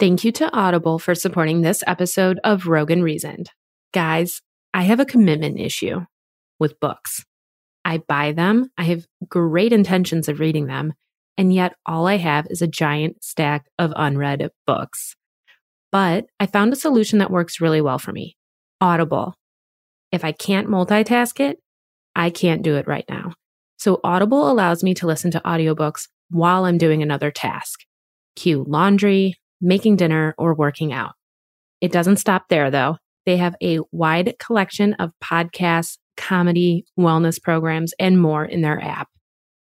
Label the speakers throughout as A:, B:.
A: Thank you to Audible for supporting this episode of Rogue and Reason. Guys, I have a commitment issue with books. I buy them, I have great intentions of reading them, and yet all I have is a giant stack of unread books. But I found a solution that works really well for me Audible. If I can't multitask it, I can't do it right now. So Audible allows me to listen to audiobooks while I'm doing another task. Cue laundry, making dinner, or working out. It doesn't stop there though. They have a wide collection of podcasts, comedy, wellness programs, and more in their app.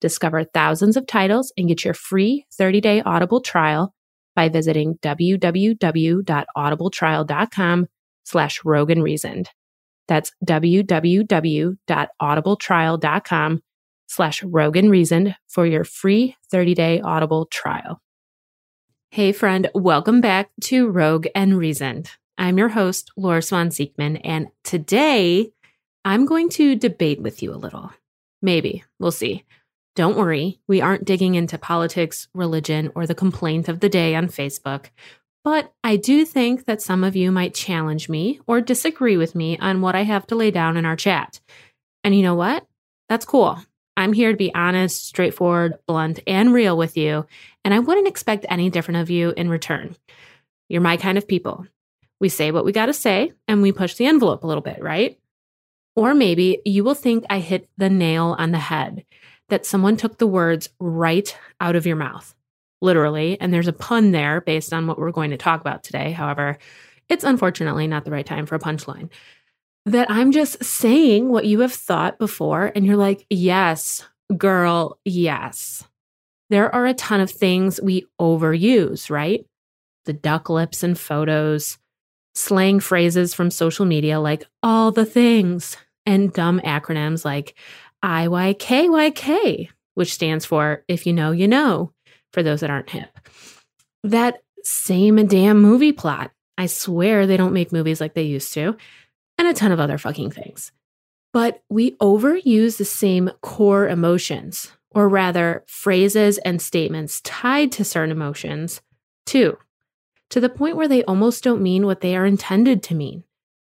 A: Discover thousands of titles and get your free 30-day Audible trial by visiting www.audibletrial.com slash Rogue and Reason. That's www.audibletrial.com slash Rogue and Reason for your free 30-day Audible trial. Hey friend, welcome back to Rogue and Reason. I'm your host, Laura Swan Siegman, and today I'm going to debate with you a little. Maybe, we'll see. Don't worry, we aren't digging into politics, religion, or the complaint of the day on Facebook. But I do think that some of you might challenge me or disagree with me on what I have to lay down in our chat. And you know what? That's cool. I'm here to be honest, straightforward, blunt, and real with you, and I wouldn't expect any different of you in return. You're my kind of people. We say what we got to say and we push the envelope a little bit, right? Or maybe you will think I hit the nail on the head, that someone took the words right out of your mouth, literally. And there's a pun there based on what we're going to talk about today. However, it's unfortunately not the right time for a punchline that I'm just saying what you have thought before, and you're like, yes, girl, yes. There are a ton of things we overuse, right? The duck lips and photos, slang phrases from social media like all the things, and dumb acronyms like IYKYK, which stands for if you know, you know, for those that aren't hip. That same damn movie plot. I swear they don't make movies like they used to and a ton of other fucking things. But we overuse the same core emotions, or rather, phrases and statements tied to certain emotions, too, to the point where they almost don't mean what they are intended to mean.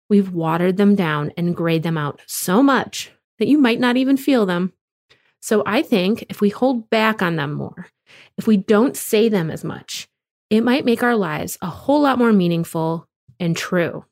A: We've watered them down and grayed them out so much that you might not even feel them. So I think if we hold back on them more, if we don't say them as much, it might make our lives a whole lot more meaningful and true.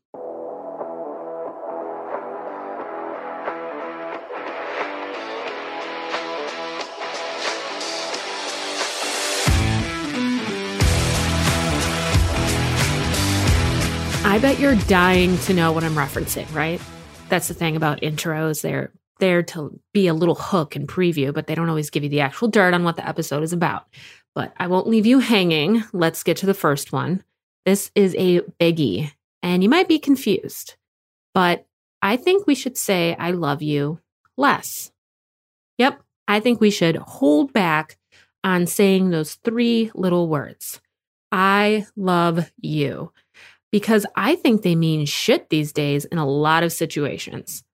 A: I bet you're dying to know what I'm referencing, right? That's the thing about intros. They're there to be a little hook and preview, but they don't always give you the actual dirt on what the episode is about. But I won't leave you hanging. Let's get to the first one. This is a biggie, and you might be confused, but I think we should say I love you less. Yep, I think we should hold back on saying those three little words. I love you because I think they mean shit these days in a lot of situations.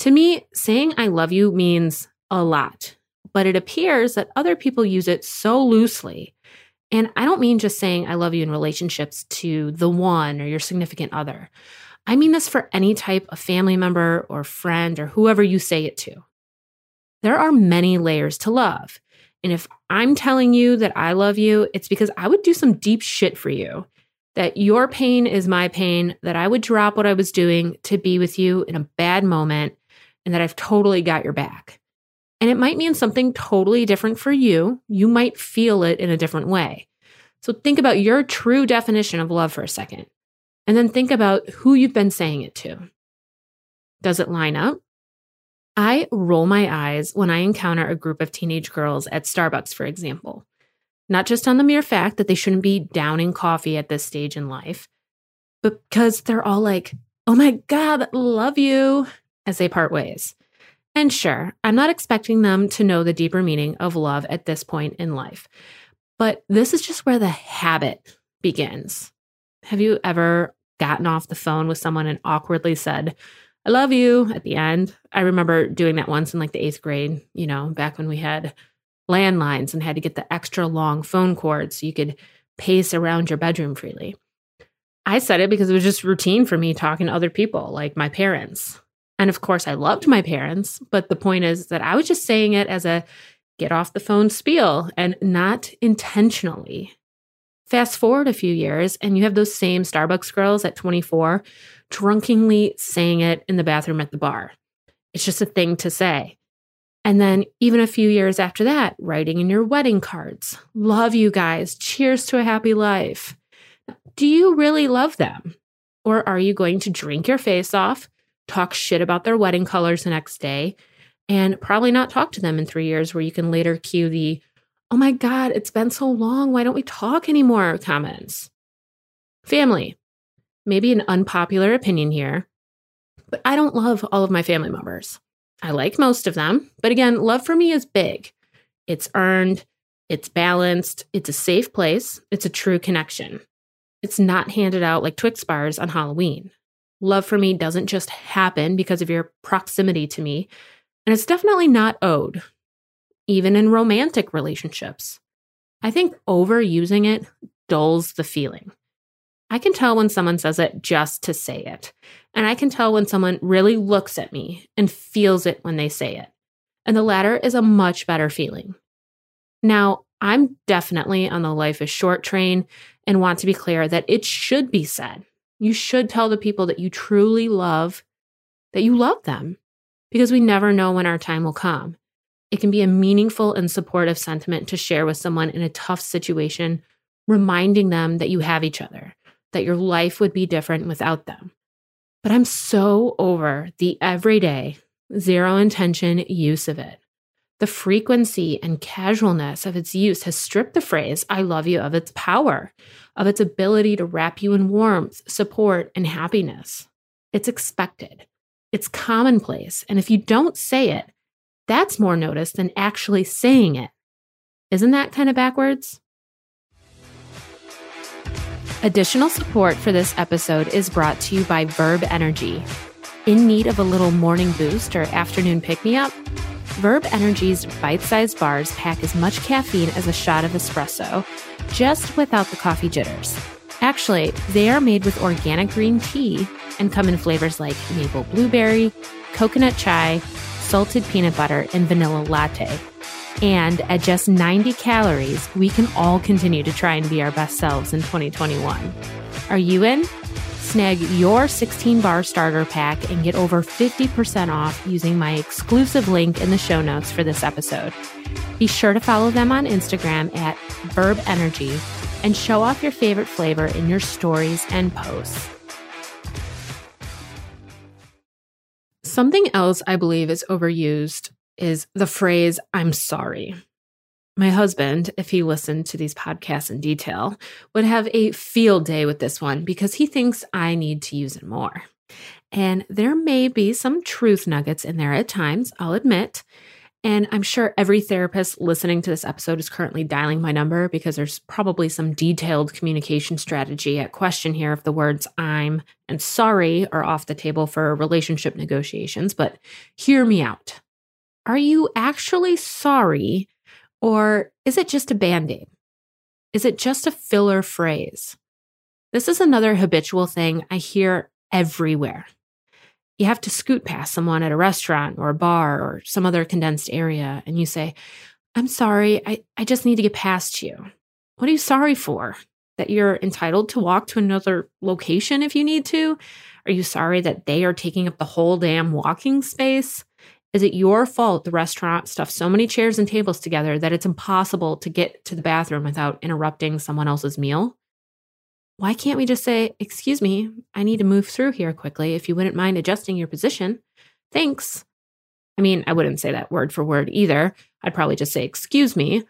A: To me, saying I love you means a lot, but it appears that other people use it so loosely. And I don't mean just saying I love you in relationships to the one or your significant other. I mean this for any type of family member or friend or whoever you say it to. There are many layers to love. And if I'm telling you that I love you, it's because I would do some deep shit for you that your pain is my pain, that I would drop what I was doing to be with you in a bad moment, and that I've totally got your back. And it might mean something totally different for you. You might feel it in a different way. So think about your true definition of love for a second, and then think about who you've been saying it to. Does it line up? I roll my eyes when I encounter a group of teenage girls at Starbucks, for example not just on the mere fact that they shouldn't be downing coffee at this stage in life, but because they're all like, oh my God, love you, as they part ways. And sure, I'm not expecting them to know the deeper meaning of love at this point in life, but this is just where the habit begins. Have you ever gotten off the phone with someone and awkwardly said, I love you at the end? I remember doing that once in like the eighth grade, you know, back when we had landlines and had to get the extra long phone cord so you could pace around your bedroom freely. I said it because it was just routine for me talking to other people, like my parents. And of course, I loved my parents, but the point is that I was just saying it as a get off the phone spiel and not intentionally. Fast forward a few years, and you have those same Starbucks girls at 24 drunkenly saying it in the bathroom at the bar. It's just a thing to say. And then, even a few years after that, writing in your wedding cards, love you guys, cheers to a happy life. Do you really love them? Or are you going to drink your face off, talk shit about their wedding colors the next day, and probably not talk to them in three years, where you can later cue the, oh my God, it's been so long. Why don't we talk anymore? comments. Family. Maybe an unpopular opinion here, but I don't love all of my family members. I like most of them, but again, love for me is big. It's earned, it's balanced, it's a safe place, it's a true connection. It's not handed out like Twix bars on Halloween. Love for me doesn't just happen because of your proximity to me, and it's definitely not owed, even in romantic relationships. I think overusing it dulls the feeling. I can tell when someone says it just to say it. And I can tell when someone really looks at me and feels it when they say it. And the latter is a much better feeling. Now, I'm definitely on the life is short train and want to be clear that it should be said. You should tell the people that you truly love that you love them because we never know when our time will come. It can be a meaningful and supportive sentiment to share with someone in a tough situation, reminding them that you have each other, that your life would be different without them. But I'm so over the everyday, zero intention use of it. The frequency and casualness of its use has stripped the phrase, I love you, of its power, of its ability to wrap you in warmth, support, and happiness. It's expected, it's commonplace. And if you don't say it, that's more noticed than actually saying it. Isn't that kind of backwards? Additional support for this episode is brought to you by Verb Energy. In need of a little morning boost or afternoon pick me up? Verb Energy's bite sized bars pack as much caffeine as a shot of espresso, just without the coffee jitters. Actually, they are made with organic green tea and come in flavors like maple blueberry, coconut chai, salted peanut butter, and vanilla latte. And at just 90 calories, we can all continue to try and be our best selves in 2021. Are you in? Snag your 16 bar starter pack and get over 50% off using my exclusive link in the show notes for this episode. Be sure to follow them on Instagram at Verb Energy and show off your favorite flavor in your stories and posts. Something else I believe is overused is the phrase, I'm sorry. My husband, if he listened to these podcasts in detail, would have a field day with this one because he thinks I need to use it more. And there may be some truth nuggets in there at times, I'll admit. And I'm sure every therapist listening to this episode is currently dialing my number because there's probably some detailed communication strategy at question here if the words I'm and sorry are off the table for relationship negotiations. But hear me out. Are you actually sorry, or is it just a band aid? Is it just a filler phrase? This is another habitual thing I hear everywhere. You have to scoot past someone at a restaurant or a bar or some other condensed area, and you say, I'm sorry, I, I just need to get past you. What are you sorry for? That you're entitled to walk to another location if you need to? Are you sorry that they are taking up the whole damn walking space? Is it your fault the restaurant stuffed so many chairs and tables together that it's impossible to get to the bathroom without interrupting someone else's meal? Why can't we just say, Excuse me, I need to move through here quickly if you wouldn't mind adjusting your position? Thanks. I mean, I wouldn't say that word for word either. I'd probably just say, Excuse me.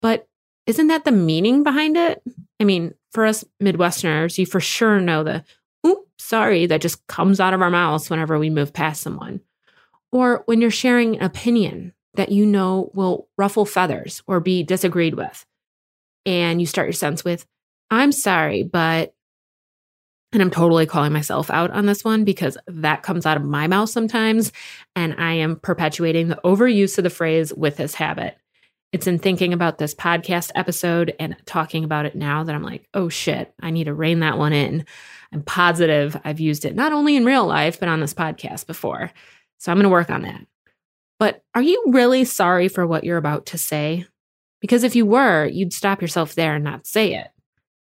A: But isn't that the meaning behind it? I mean, for us Midwesterners, you for sure know the, oop, sorry, that just comes out of our mouths whenever we move past someone or when you're sharing an opinion that you know will ruffle feathers or be disagreed with. And you start your sentence with, I'm sorry, but, and I'm totally calling myself out on this one because that comes out of my mouth sometimes. And I am perpetuating the overuse of the phrase with this habit. It's in thinking about this podcast episode and talking about it now that I'm like, oh shit, I need to rein that one in. I'm positive I've used it not only in real life, but on this podcast before. So I'm going to work on that. But are you really sorry for what you're about to say? Because if you were, you'd stop yourself there and not say it.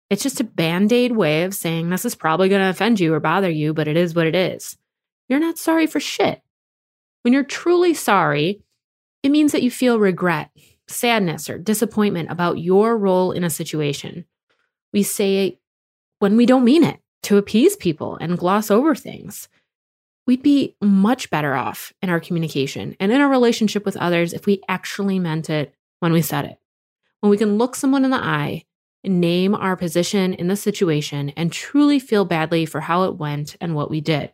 A: It's just a band aid way of saying this is probably going to offend you or bother you, but it is what it is. You're not sorry for shit. When you're truly sorry, it means that you feel regret, sadness, or disappointment about your role in a situation. We say it when we don't mean it to appease people and gloss over things. We'd be much better off in our communication and in our relationship with others if we actually meant it when we said it. When we can look someone in the eye name our position in the situation and truly feel badly for how it went and what we did.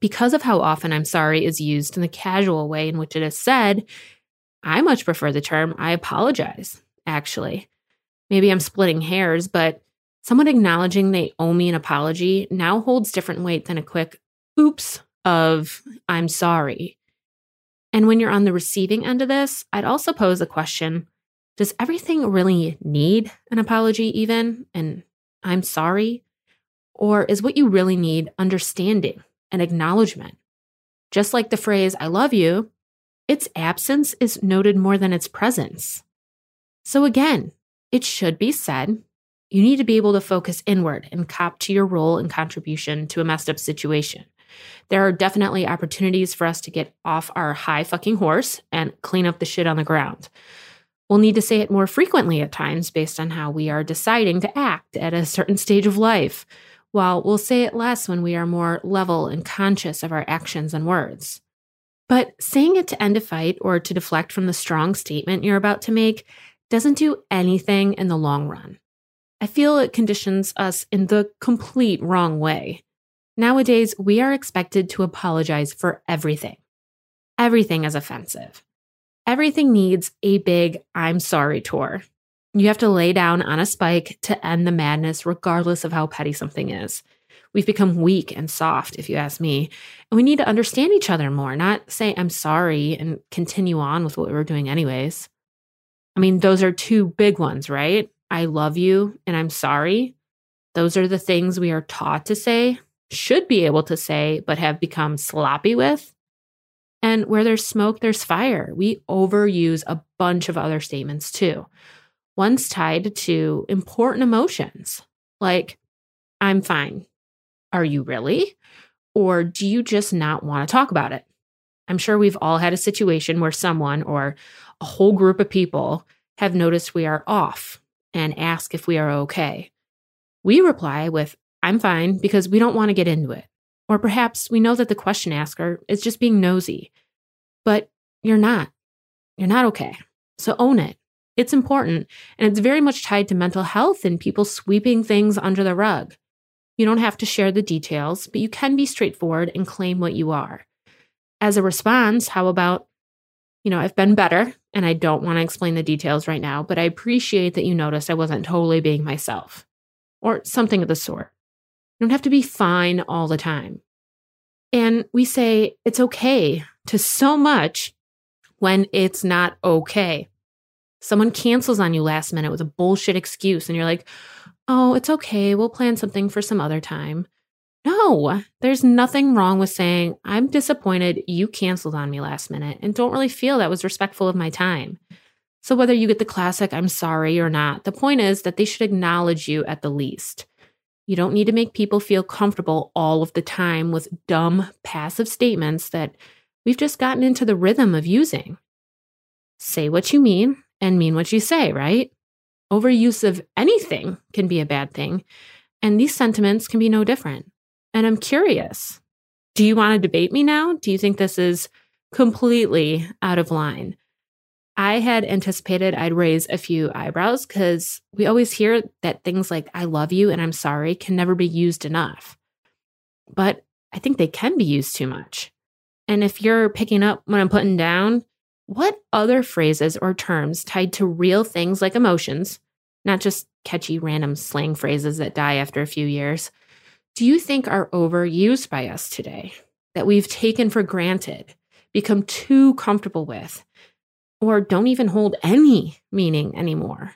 A: Because of how often I'm sorry is used in the casual way in which it is said, I much prefer the term I apologize, actually. Maybe I'm splitting hairs, but someone acknowledging they owe me an apology now holds different weight than a quick oops of I'm sorry. And when you're on the receiving end of this, I'd also pose a question Does everything really need an apology, even? And I'm sorry? Or is what you really need understanding and acknowledgement? Just like the phrase, I love you, its absence is noted more than its presence. So again, it should be said. You need to be able to focus inward and cop to your role and contribution to a messed up situation. There are definitely opportunities for us to get off our high fucking horse and clean up the shit on the ground. We'll need to say it more frequently at times based on how we are deciding to act at a certain stage of life, while we'll say it less when we are more level and conscious of our actions and words. But saying it to end a fight or to deflect from the strong statement you're about to make doesn't do anything in the long run. I feel it conditions us in the complete wrong way. Nowadays, we are expected to apologize for everything. Everything is offensive. Everything needs a big I'm sorry tour. You have to lay down on a spike to end the madness, regardless of how petty something is. We've become weak and soft, if you ask me. And we need to understand each other more, not say, I'm sorry, and continue on with what we were doing, anyways. I mean, those are two big ones, right? I love you and I'm sorry. Those are the things we are taught to say, should be able to say, but have become sloppy with. And where there's smoke, there's fire. We overuse a bunch of other statements too. One's tied to important emotions, like, I'm fine. Are you really? Or do you just not want to talk about it? I'm sure we've all had a situation where someone or a whole group of people have noticed we are off and ask if we are okay. We reply with, I'm fine because we don't want to get into it. Or perhaps we know that the question asker is just being nosy, but you're not. You're not okay. So own it. It's important, and it's very much tied to mental health and people sweeping things under the rug. You don't have to share the details, but you can be straightforward and claim what you are. As a response, how about, you know, I've been better and I don't want to explain the details right now, but I appreciate that you noticed I wasn't totally being myself or something of the sort. You don't have to be fine all the time. And we say it's okay to so much when it's not okay. Someone cancels on you last minute with a bullshit excuse, and you're like, oh, it's okay. We'll plan something for some other time. No, there's nothing wrong with saying, I'm disappointed you canceled on me last minute and don't really feel that was respectful of my time. So, whether you get the classic, I'm sorry or not, the point is that they should acknowledge you at the least. You don't need to make people feel comfortable all of the time with dumb, passive statements that we've just gotten into the rhythm of using. Say what you mean and mean what you say, right? Overuse of anything can be a bad thing, and these sentiments can be no different. And I'm curious do you want to debate me now? Do you think this is completely out of line? I had anticipated I'd raise a few eyebrows because we always hear that things like I love you and I'm sorry can never be used enough. But I think they can be used too much. And if you're picking up what I'm putting down, what other phrases or terms tied to real things like emotions, not just catchy random slang phrases that die after a few years, do you think are overused by us today, that we've taken for granted, become too comfortable with? Or don't even hold any meaning anymore.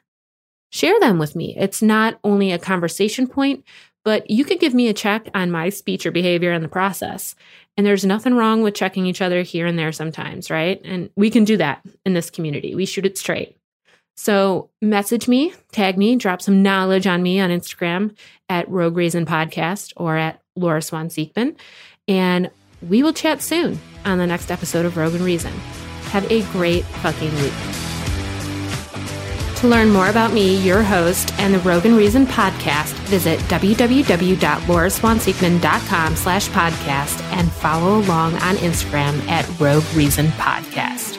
A: Share them with me. It's not only a conversation point, but you could give me a check on my speech or behavior in the process. And there's nothing wrong with checking each other here and there sometimes, right? And we can do that in this community. We shoot it straight. So message me, tag me, drop some knowledge on me on Instagram at Rogue Reason Podcast or at Laura Swan Siegman. And we will chat soon on the next episode of Rogue and Reason. Have a great fucking week. To learn more about me, your host, and the Rogue and Reason podcast, visit www.lauraswansiegman.com slash podcast and follow along on Instagram at Rogue Reason Podcast.